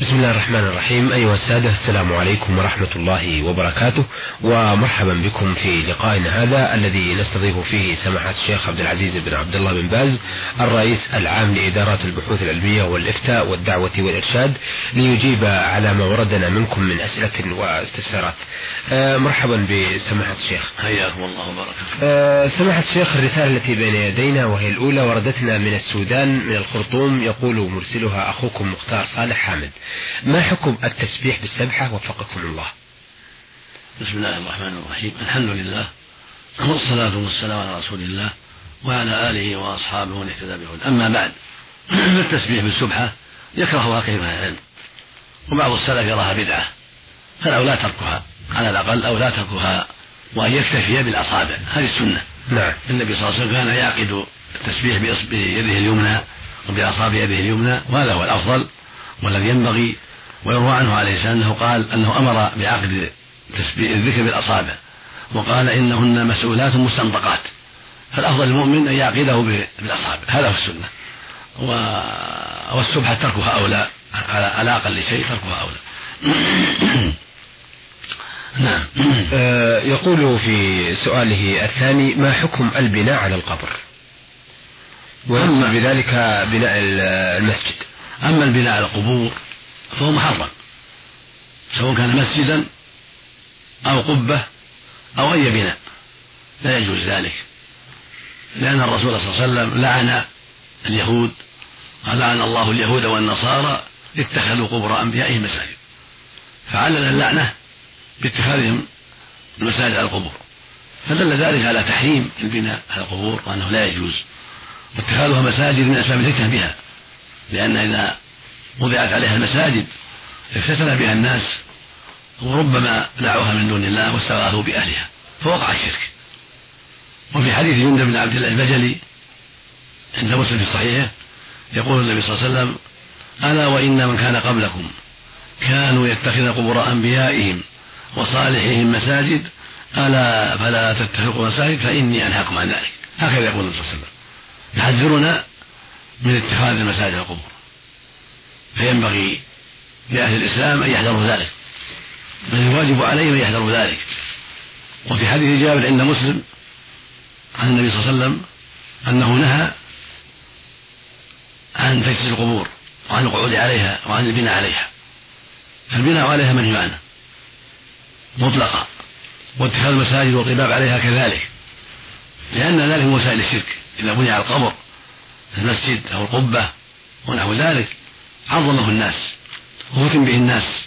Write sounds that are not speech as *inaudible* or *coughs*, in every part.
بسم الله الرحمن الرحيم أيها السادة السلام عليكم ورحمة الله وبركاته ومرحبا بكم في لقائنا هذا الذي نستضيف فيه سماحة الشيخ عبد العزيز بن عبد الله بن باز الرئيس العام لإدارات البحوث العلمية والإفتاء والدعوة والإرشاد ليجيب على ما وردنا منكم من أسئلة واستفسارات مرحبا بسماحة الشيخ حياكم الله وبارك آه، سماحة الشيخ الرسالة التي بين يدينا وهي الأولى وردتنا من السودان من الخرطوم يقول مرسلها أخوكم مختار صالح حامد ما حكم التسبيح بالسبحة وفقكم الله؟ بسم الله الرحمن الرحيم. الحمد لله والصلاة والسلام على رسول الله وعلى آله وأصحابه ومن اهتدى به أما بعد *clears throat* فالتسبيح بالسبحة يكرهها كثير من العلم وبعض السلف يراها بدعة فالأولى تركها على الأقل أولى تركها وأن يكتفي بالأصابع. هذه السنة. نعم. النبي صلى الله عليه وسلم كان يعقد التسبيح بيده اليمنى وبأصابع يده اليمنى وهذا هو الأفضل. والذي ينبغي ويروى عنه عليه السلام أنه قال أنه أمر بعقد الذكر بالأصابع وقال إنهن مسؤولات مستنطقات فالأفضل للمؤمن أن يعقده بالأصابع هذا هو السنة. والسبحه تركها اولى على أقل شيء تركها اولى *coughs* نعم. آه يقول في سؤاله الثاني ما حكم البناء على القبر؟ ويقصد بذلك بناء المسجد. أما البناء على القبور فهو محرم سواء كان مسجدا أو قبة أو أي بناء لا يجوز ذلك لأن الرسول صلى الله عليه وسلم لعن اليهود ولعن الله اليهود والنصارى اتخذوا قبور أنبيائهم مساجد فعلل اللعنة باتخاذهم المساجد على القبور فدل ذلك على تحريم البناء على القبور وأنه لا يجوز واتخاذها مساجد من أسباب الفتنة بها. لأن إذا وضعت عليها المساجد افتتن بها الناس وربما دعوها من دون الله واستغاثوا بأهلها فوقع الشرك. وفي حديث جند بن عبد الله البجلي عند مسلم في صحيحه يقول النبي صلى الله عليه وسلم ألا وإن من كان قبلكم كانوا يتخذ قبور أنبيائهم وصالحهم مساجد ألا فلا تتخذوا مساجد فإني أنهاكم عن ذلك. هكذا يقول النبي صلى الله عليه وسلم. يحذرنا من اتخاذ المساجد القبور. فينبغي لأهل الإسلام أن يحذروا ذلك. بل الواجب عليهم أن يحذروا ذلك. وفي حديث جابر عند مسلم عن النبي صلى الله عليه وسلم أنه نهى عن تجسيس القبور وعن القعود عليها وعن البناء عليها. فالبناء عليها منهي عنه. مطلقا واتخاذ المساجد والطباب عليها كذلك. لأن ذلك من وسائل الشرك إذا بني على القبر المسجد أو القبة ونحو ذلك عظمه الناس وفتن به الناس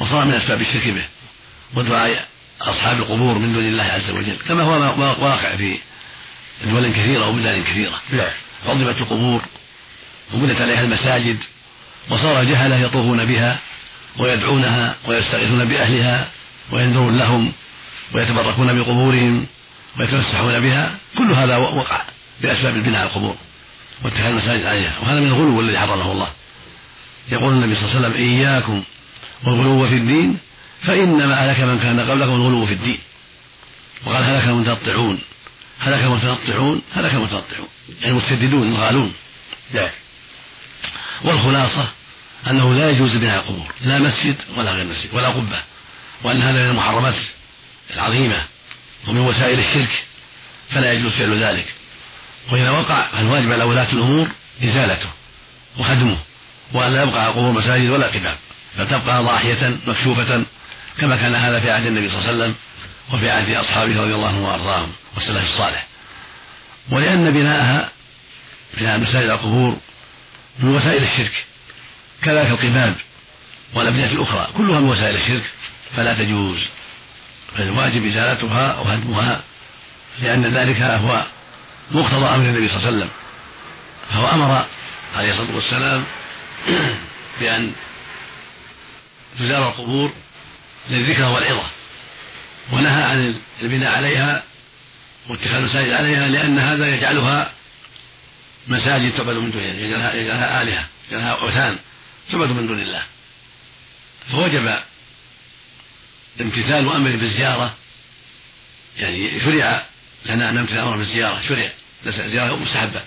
وصار من أسباب الشرك به ودعاء أصحاب القبور من دون الله عز وجل كما هو واقع في دول كثيرة وبلدان كثيرة. نعم. عظمت القبور وبنت عليها المساجد وصار جهلة يطوفون بها ويدعونها ويستغيثون بأهلها وينذرون لهم ويتبركون بقبورهم ويتمسحون بها كل هذا وقع بأسباب البناء على القبور. واتخاذ المساجد عليها وهذا من الغلو الذي حرمه الله. يقول النبي صلى الله عليه وسلم إياكم والغلو في الدين فإنما هلك من كان قبلكم الغلو في الدين. وقال هلك المتنطعون هلك المتنطعون هلك المتنطعون يعني المتسددون الغالون نعم. والخلاصة أنه لا يجوز بناء القبور لا مسجد ولا غير مسجد ولا قبة. وأن هذا من المحرمات العظيمة ومن وسائل الشرك. فلا يجوز فعل ذلك. وإذا وقع فالواجب على ولاة الأمور إزالته وهدمه وأن لا يبقى قبور مساجد ولا قباب بل تبقى ضاحية مكشوفة كما كان هذا في عهد النبي صلى الله عليه وسلم وفي عهد أصحابه رضي الله عنهم وأرضاهم والسلف الصالح. ولأن بناءها بناء المساجد على القبور من وسائل الشرك كذلك القباب والأبنية الأخرى كلها من وسائل الشرك فلا تجوز. فالواجب إزالتها وهدمها لأن ذلك هو مقتضى أمر النبي صلى الله عليه وسلم. فهو أمر عليه الصلاة والسلام *clears throat* بأن تزار القبور للذكرى والعظة ونهى عن البناء عليها واتخاذ المساجد عليها لأن هذا يجعلها مساجد تعبد من دون الله يجعلها, يجعلها آلهة يجعلها أوثان تعبد من دون الله. فوجب امتثال أمر بالزيارة يعني شرع لنا أن نمتثل الأمر بالزيارة شرع. زيارة مستحبة.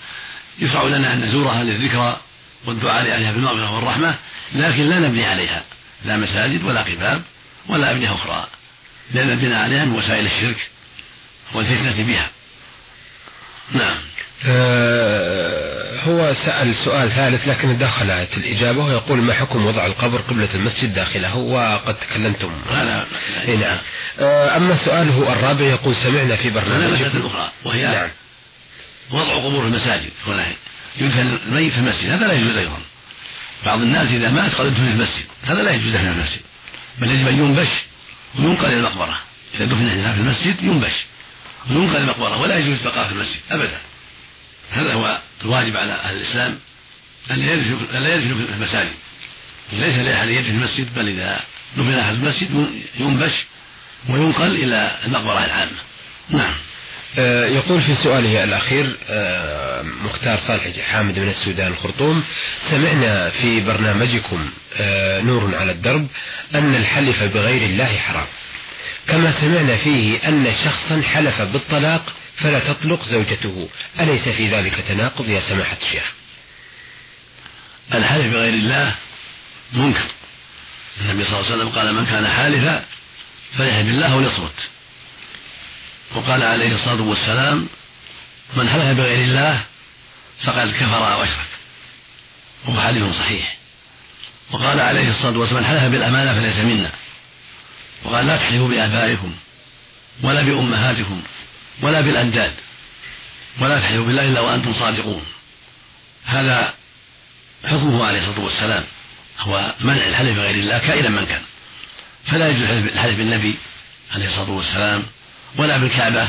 يشرع لنا أن نزورها للذكرى والدعاء لأهلها بالمغفرة والرحمة لكن لا نبني عليها. لا مساجد ولا قباب ولا أبنية أخرى. لأن البناء عليها من وسائل الشرك والفتنة بها. نعم. آه هو سأل سؤال ثالث لكن دخلت الإجابة ويقول ما حكم وضع القبر قبلة المسجد داخله وقد تكلمتم. هذا نعم. آه أما سؤاله الرابع يقول سمعنا في برنامج أخرى وهي نعم. وضع قبور في المساجد يدفن الميت في المسجد هذا لا يجوز أيضا. بعض الناس إذا مات قد يدفن في المسجد هذا لا يجوز في المسجد. بل يجب أن ينبش وينقل إلى المقبرة. إذا دفن في المسجد ينبش وينقل إلى المقبرة ولا يجوز البقاء في المسجد أبدا. هذا هو الواجب على أهل الإسلام أن لا يدفنوا في المساجد. ليس لأحد يدفن في المسجد بل إذا دفن أحد المسجد ينبش وينقل إلى المقبرة العامة. نعم. آه، يقول في سؤاله الأخير آه، مختار صالح حامد من السودان الخرطوم سمعنا في برنامجكم آه، نور على الدرب أن الحلف بغير الله حرام. كما سمعنا فيه أن شخصا حلف بالطلاق فلا تطلق زوجته. أليس في ذلك تناقض يا سماحة الشيخ؟ الحلف بغير الله منكر. النبي صلى الله عليه وسلم قال من كان حالفا فليحلف بالله وليصمت. وقال عليه الصلاة والسلام من حلف بغير الله فقد كفر أو أشرك. وهو حديث صحيح. وقال عليه الصلاة والسلام من حلف بالأمانة فليس منا. وقال لا تحلفوا بآبائكم ولا بأمهاتكم. ولا بالأنداد ولا تحلفوا بالله إلا وأنتم صادقون. هذا حكمه عليه الصلاة والسلام هو منع الحلف بغير الله كائنا من كان. فلا يجوز الحلف بالنبي عليه الصلاة والسلام ولا بالكعبة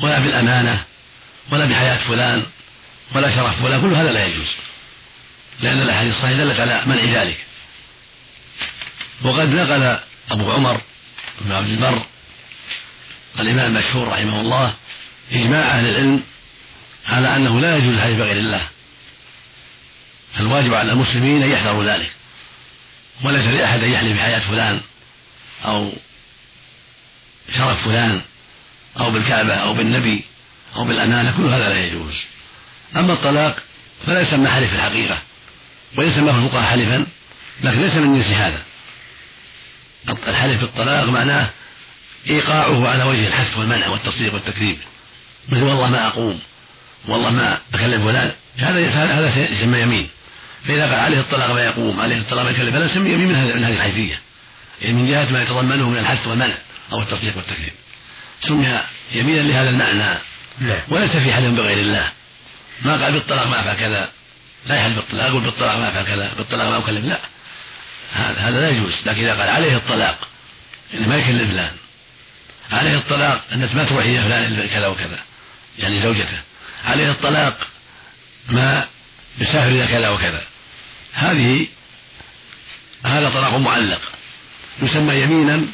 ولا بالأمانة ولا بحياة فلان ولا شرف فلان كل هذا لا يجوز. لأن الأحاديث الصحيحة دلت على منع ذلك. وقد نقل أبو عمر بن عبد البر الإمام المشهور رحمه الله إجماع أهل العلم على أنه لا يجوز الحلف بغير الله. فالواجب على المسلمين أن يحذروا ذلك. وليس لأحد أن يحلف بحياة فلان أو شرف فلان أو بالكعبة أو بالنبي أو بالأمانة. كل هذا لا يجوز. أما الطلاق فلا يسمى حلف الحقيقة ويسمى في حلفا لكن ليس من جنس هذا. الحلف بالطلاق معناه إيقاعه على وجه الحث والمنع والتصديق والتكذيب. مثل والله ما أقوم. والله ما أكلم فلان. هذا هذا يسمى يمين. فإذا قال عليه الطلاق ما يقوم عليه الطلاق ما يكلم فلا يسمى يمين من هذه الحيثية. يعني من جهة ما يتضمنه من الحث والمنع أو التصديق والتكذيب. سمي يمينا لهذا المعنى. وليس في حلف بغير الله. ما قال بالطلاق ما أفعل كذا. لا يحلف بالطلاق. يقول بالطلاق ما أفعل كذا. بالطلاق ما أكلم. لا. هذا هذا لا يجوز. لكن إذا قال عليه الطلاق يعني ما يكلم فلان. عليه الطلاق أنك ما تروحي يا فلان كذا وكذا. يعني زوجته. عليه الطلاق ما يسافر إلى كذا وكذا. هذه هذا طلاق معلق. يسمى يمينا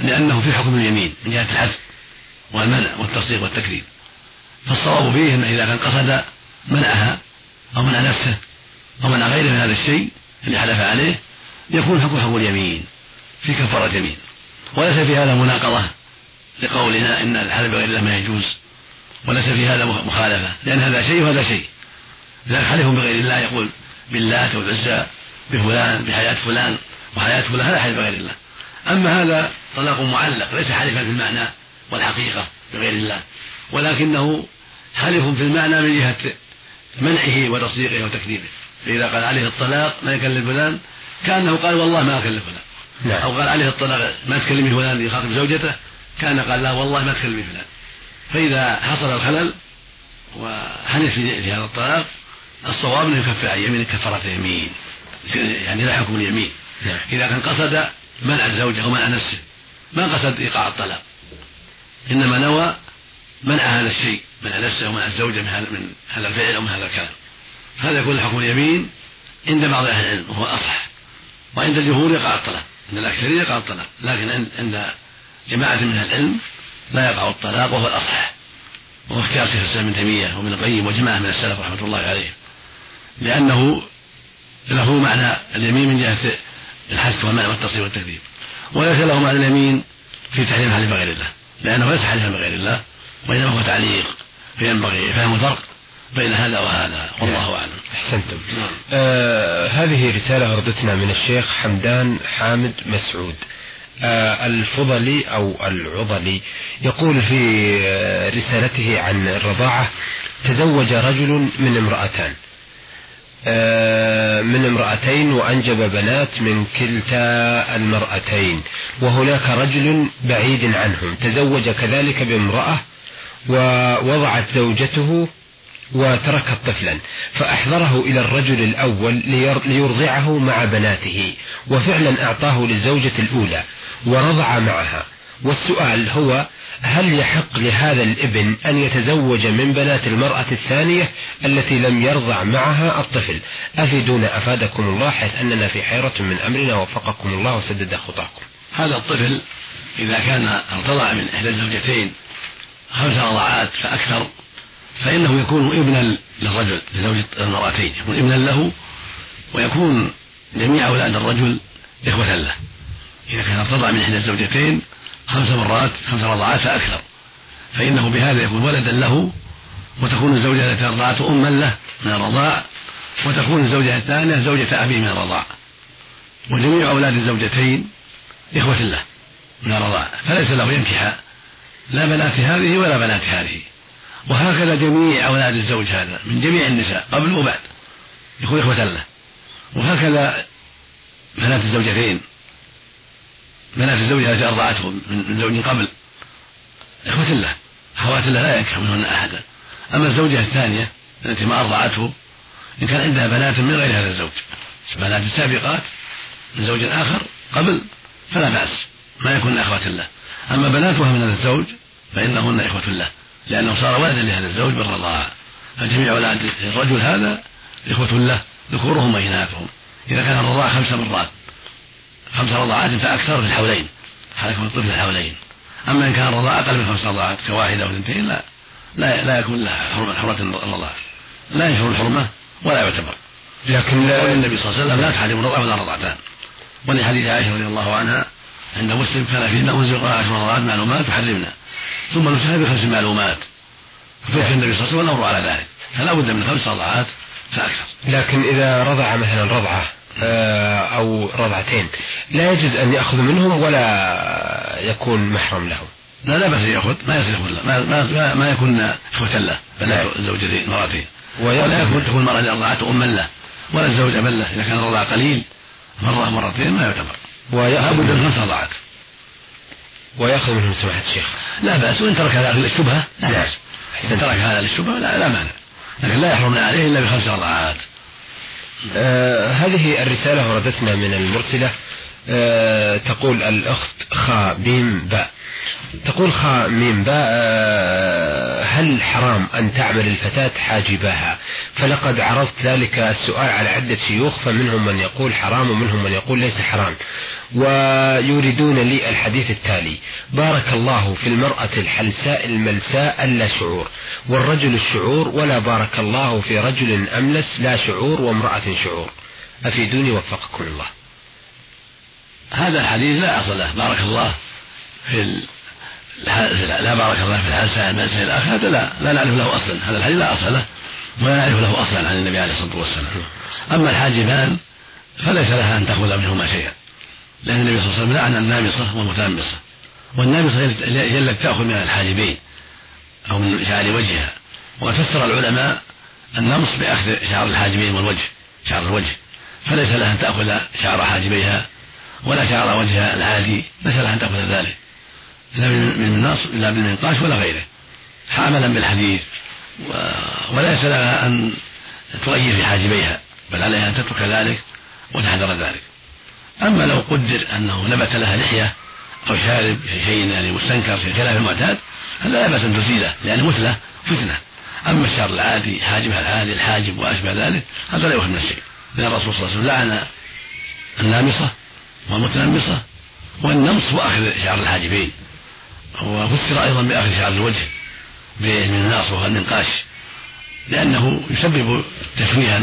لأنه في حكم اليمين من جهة الحث والمنع والتصديق والتكذيب. فالصواب فيه أنه إذا كان قصد منعها أو منع نفسه أو منع غيره من هذا الشيء اللي حلف عليه يكون حكم حكم اليمين في كفارة يمين وليس في هذا مناقضة. لقولنا إن الحلف بغير الله ما يجوز وليس في هذا مخالفة. لأن هذا شيء وهذا شيء. إذا حلف بغير الله يقول باللات والعزى بفلان بحياة فلان وحياة فلان هذا حلف بغير الله أما هذا طلاق معلق ليس حلفا في المعنى والحقيقة بغير الله ولكنه حلف في المعنى من جهة منعه وتصديقه وتكذيبه. فإذا قال عليه الطلاق ما يكلم فلان كأنه قال والله ما أكلم فلان. نعم. أو قال عليه الطلاق ما تكلمي فلان يخاطب زوجته كان قال لا والله ما تكلمي فلان فإذا حصل الخلل وحلف في هذا الطلاق الصواب أنه يكفر عن يمين كفارة يمين يعني لا حكم اليمين. نعم. إذا كان قصد منع الزوجة أو منع نفسه. ما قصد إيقاع الطلاق. إنما نوى منع هذا الشيء منع نفسه ومنع الزوجة من هذا من هذا الفعل أو من هذا الكلام. هذا يكون حكم اليمين عند بعض أهل العلم وهو أصح. وعند الجمهور يقع الطلاق عند الأكثرين يقع الطلاق. لكن عند جماعة من العلم لا يقع الطلاق وهو الأصح وهو اختيار شيخ الإسلام ابن تيمية وابن القيم وجماعة من السلف رحمة الله عليهم لأنه له معنى اليمين من جهة الحث والمنع والتصريف والتكذيب وليس له معنى اليمين في تحريم حلف غير الله لأنه ليس حلفا بغير الله وإنما هو تعليق فينبغي فهم الفرق بين هذا وهذا والله أعلم. أحسنتم. نعم. آه هذه رسالة وردتنا من الشيخ حمدان حامد مسعود. الفضلي أو العضلي. يقول في آه، رسالته عن الرضاعة تزوج رجل من امرأتان. آه، من امرأتين وأنجب بنات من كلتا المرأتين. وهناك رجل بعيد عنهم. تزوج كذلك بامرأة ووضعت زوجته وتركت طفلا. فأحضره إلى الرجل الأول ليرضعه مع بناته. وفعلا أعطاه للزوجة الأولى. ورضع معها. والسؤال هو هل يحق لهذا الابن أن يتزوج من بنات المرأة الثانية التي لم يرضع معها الطفل؟ أفيدونا أفادكم الله حيث أننا في حيرة من أمرنا وفقكم الله وسدد خطاكم. هذا الطفل إذا كان ارتضع من إحدى الزوجتين خمس رضعات فأكثر فإنه يكون ابنا للرجل لزوج المرأتين يكون ابنا له ويكون جميع أولاد الرجل إخوة له. إذا كان ارتضع من إحدى الزوجتين خمس مرات خمس رضعات فأكثر فإنه بهذا يكون ولدا له وتكون الزوجة التي أرضعته أما له من الرضاع وتكون الزوجة الثانية زوجة أبيه من الرضاع. وجميع أولاد الزوجتين إخوة له من الرضاع. فليس له ينكح لا بنات هذه ولا بنات هذه. وهكذا جميع أولاد الزوج هذا من جميع النساء قبل وبعد يكون إخوة له. وهكذا بنات الزوجتين. بنات الزوجة التي أرضعته من زوج قبل. إخوة له أخوات له لا ينكح منهن أحدا. أما الزوجة الثانية التي ما أرضعته إن كان عندها بنات من غير هذا الزوج. بنات سابقات من زوج آخر قبل فلا بأس ما يكون أخوات له أما بناتها من هذا الزوج فإنهن إخوة له لأنه صار ولدا لهذا الزوج بالرضاعة فجميع أولاد الرجل هذا إخوة له ذكورهم وإناثهم. إذا كان الرضاعة خمس مرات خمس رضعات فأكثر في الحولين. حال الطفل الحولين. أما إن كان الرضاعة أقل من خمس رضعات كواحدة أو اثنتين لا لا لا يكون لها حرمة حرمة الرضاعة لا ينشر الحرمة ولا يعتبر. لكن لا النبي صلى الله عليه وسلم لا تحرم الرضاعة ولا رضعتان ولحديث عائشة رضي الله عنها عند مسلم كان فيما أنزل عشر رضعات معلومات تحرمنا ثم نسخها بخمس معلومات. فتوفي النبي صلى الله عليه وسلم والأمر على ذلك؟ فلا بد من خمس رضعات فأكثر. لكن إذا رضع مثلا رضعة أو رضعتين لا يجوز أن يأخذ منهم ولا يكون محرم له لا لا بس يأخذ. ما يصير يأخذ. له ما, ما, ما يكون إخوة له بنات نعم. زوجتين مراتين ولا يكون تكون المرأة اللي أرضعته أما له. ولا الزوج أبا له إذا كان الرضاع قليل مرة مرتين ما يعتبر. ويأخذ من خمس رضعات ويأخذ منهم سماحة الشيخ. لا بأس. وإن ترك هذا للشبهة لا بأس. إن ترك هذا للشبهة لا, لا مانع. لكن لا يحرمنا عليه إلا بخمس رضعات آه هذه الرسالة وردتنا من المرسلة آه تقول الأخت خا بيم باء. تقول خا ميم باء آه هل حرام أن تعمل الفتاة حاجباها؟ فلقد عرضت ذلك السؤال على عدة شيوخ فمنهم من يقول حرام ومنهم من يقول ليس حرام. ويريدون لي الحديث التالي بارك الله في المرأة الحلساء الملساء اللا شعور والرجل الشعور ولا بارك الله في رجل أملس لا شعور وامرأة شعور. أفيدوني وفقكم الله. هذا الحديث لا أصل له. بارك الله. في لا بارك الله في الحلساء الملساء الآخر هذا لا لا نعرف له أصلا هذا الحديث لا أصل له ولا نعرف له أصلا عن النبي عليه الصلاة والسلام. أما الحاجبان فليس لها أن تأخذ منهما شيئا لأن النبي صلى الله عليه وسلم لعن النامصة والمتنمصة والنامصة هي التي تأخذ من الحاجبين أو من شعر وجهها. وقد فسر العلماء النمص بأخذ شعر الحاجبين والوجه شعر الوجه. فليس لها أن تأخذ شعر حاجبيها ولا شعر وجهها العادي ليس لها أن تأخذ ذلك. لا من النص لا بالمنقاش ولا غيره. حاملا بالحديث وليس لها أن تغير في حاجبيها بل عليها أن تترك ذلك وتحذر ذلك. أما لو قدر أنه نبت لها لحية أو شارب شيء يعني مستنكر في خلاف المعتاد هذا لا بأس أن تزيله لأنه مثلة فتنة. أما الشعر العادي حاجبها العادي الحاجب وأشبه ذلك هذا لا يؤخذ من الشيء. لأن الرسول صلى الله عليه وسلم لعن النامصة والمتنمصة والنمص وأخذ شعر الحاجبين. وفسر أيضا بأخذ شعر الوجه من الناص وهو النقاش لأنه يسبب تشويها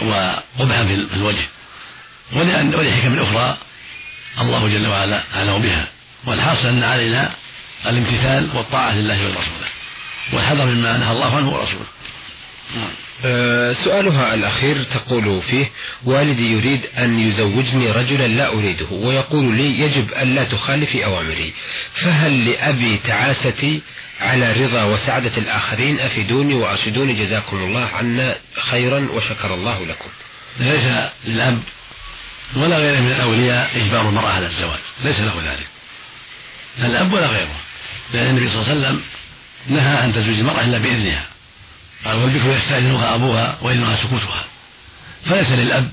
وقبحا في الوجه ولأن ولحكم أخرى الله جل وعلا أعلم بها والحاصل أن علينا الامتثال والطاعة لله ولرسوله والحذر مما نهى الله عنه ورسوله. سؤالها الأخير تقول فيه والدي يريد أن يزوجني رجلا لا أريده ويقول لي يجب أن لا تخالفي أوامري. فهل لأبي تعاستي على رضا وسعادة الآخرين؟ أفيدوني وأرشدوني. جزاكم الله عنا خيرا وشكر الله لكم. ليس للأب ولا غيره من الأولياء إجبار المرأة على الزواج. ليس له ذلك. لا الأب ولا غيره. لأن النبي صلى الله عليه وسلم نهى أن تزوج المرأة إلا بإذنها. قال والبكر يستأذنها أبوها وإذنها سكوتها. فليس للأب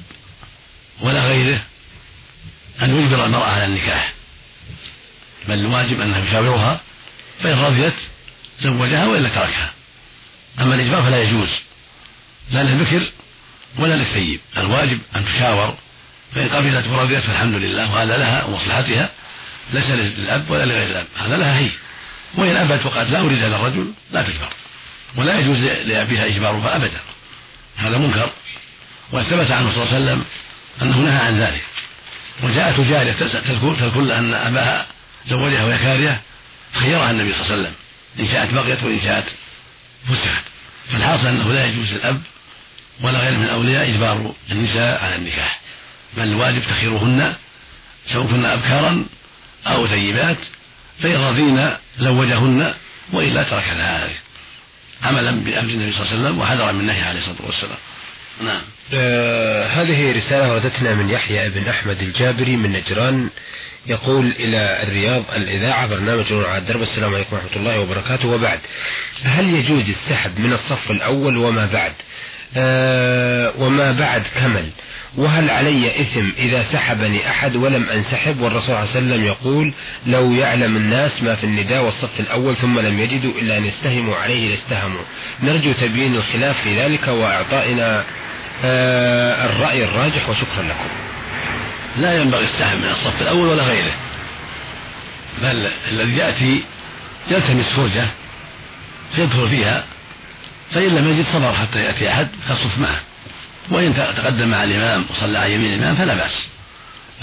ولا غيره أن يجبر المرأة على النكاح. بل الواجب أنه يشاورها فإن رضيت زوجها وإلا تركها. أما الإجبار فلا يجوز لا للبكر ولا للثيب الواجب أن تشاور فإن قبلت ورضيت فالحمد لله وهذا لها ومصلحتها. ليس للأب ولا لغير الأب هذا لها هي. وإن أبت وقالت لا أريد هذا الرجل لا تجبر. ولا يجوز لأبيها إجبارها أبدا. هذا منكر. وثبت عنه صلى الله عليه وسلم أنه نهى عن ذلك. وجاءت جارية تذكر أن أباها زوجها وهي كارهة خيرها النبي صلى الله عليه وسلم. إن شاءت بقيت وإن شاءت فسخت. فالحاصل أنه لا يجوز للأب ولا غير من الأولياء إجبار النساء على النكاح. بل الواجب تخيرهن سواء كن أبكارا أو ثيبات فإن رضينا زوجهن وإلا ترك ذلك عملا بأمر النبي صلى الله عليه وسلم وحذرا من نهي عليه الصلاة والسلام. نعم. آه هذه رسالة وردتنا من يحيى بن أحمد الجابري من نجران. يقول إلى الرياض الإذاعة برنامج نور على الدرب. السلام عليكم ورحمة الله وبركاته. وبعد هل يجوز السحب من الصف الأول وما بعد؟ وما بعد كمل. وهل علي إثم إذا سحبني أحد ولم أنسحب؟ والرسول صلى الله عليه وسلم يقول لو يعلم الناس ما في النداء والصف الأول ثم لم يجدوا إلا أن يستهموا عليه لاستهموا. نرجو تبيين الخلاف في ذلك وإعطائنا آه الرأي الراجح وشكرا لكم. لا ينبغي السحب من الصف الأول ولا غيره. بل الذي يأتي يلتمس فرجة فيدخل فيها فإن لم يجد صبر حتى يأتي أحد فيصف معه. وإن تقدم مع الإمام وصلى على يمين الإمام فلا بأس.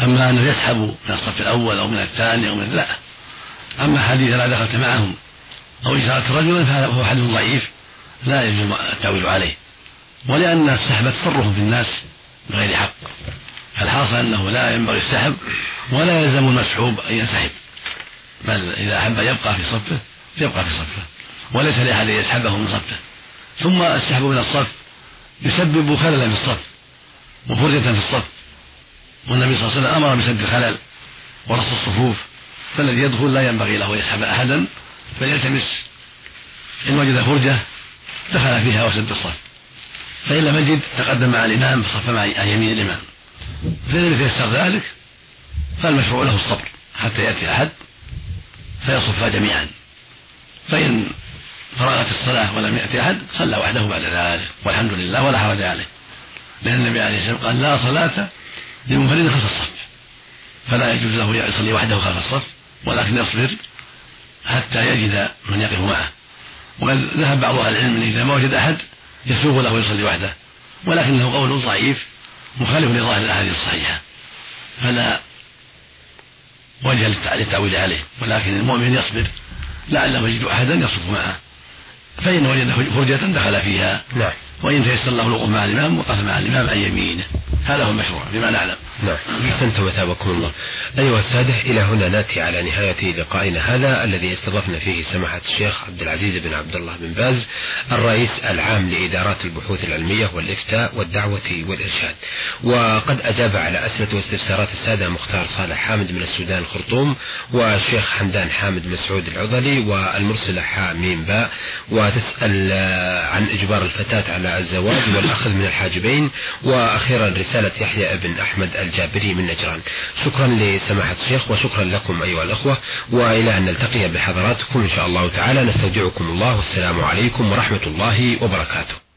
أما أنه يسحب من الصف الأول أو من الثاني أو من لا. أما حديث لا دخلت معهم أو إشارة رجلا فهو حديث ضعيف لا يجوز التأويل عليه. ولأن السحب تصرف في الناس بغير حق. فالحاصل أنه لا ينبغي السحب ولا يلزم المسحوب أن ينسحب. بل إذا أحب يبقى في صفه يبقى في صفه. وليس لأحد يسحبه من صفه. ثم السحب من الصف يسبب خللا في الصف وفرجة في الصف. والنبي صلى الله عليه وسلم أمر بسد الخلل ورص الصفوف فالذي يدخل لا ينبغي له أن يسحب أحدا بل يلتمس إن وجد فرجة دخل فيها وسد الصف. فإن لم يجد تقدم مع الإمام فصف مع يمين الإمام. فإن لم يتيسر ذلك فالمشروع له الصبر حتى يأتي أحد فيصفا جميعا. فإن فرغت الصلاة ولم يأتي أحد صلى وحده بعد ذلك والحمد لله ولا حرج عليه لأن النبي عليه الصلاة والسلام قال لا صلاة لمنفرد خلف الصف فلا يجوز له يصلي وحده خلف الصف ولكن يصبر حتى يجد من يقف معه. وقد ذهب بعض أهل العلم إذا ما وجد أحد يسوغ له يصلي وحده ولكنه قول ضعيف مخالف لظاهر الأحاديث الصحيحة. فلا وجه للتعويل عليه ولكن المؤمن يصبر لعله يجد أحدا يصف معه. فإن وجد فرجة دخل فيها. نعم. وإن تيسر له الوقوف مع الإمام وقف مع الإمام عن يمينه هذا هو المشروع بما نعلم. نعم. أحسنتم وثابكم الله. أيها السادة إلى هنا نأتي على نهاية لقائنا هذا الذي استضفنا فيه سماحة الشيخ عبد العزيز بن عبد الله بن باز الرئيس العام لإدارات البحوث العلمية والإفتاء والدعوة والإرشاد. وقد أجاب على أسئلة واستفسارات السادة مختار صالح حامد من السودان الخرطوم والشيخ حمدان حامد مسعود العضلي والمرسلة حاميم باء. وتسأل عن إجبار الفتاة الزواج والأخذ من الحاجبين. وأخيرا رسالة يحيى بن أحمد الجابري من نجران. شكرا لسماحة الشيخ وشكرا لكم أيها الأخوة. وإلى أن نلتقي بحضراتكم إن شاء الله تعالى. نستودعكم الله. والسلام عليكم ورحمة الله وبركاته.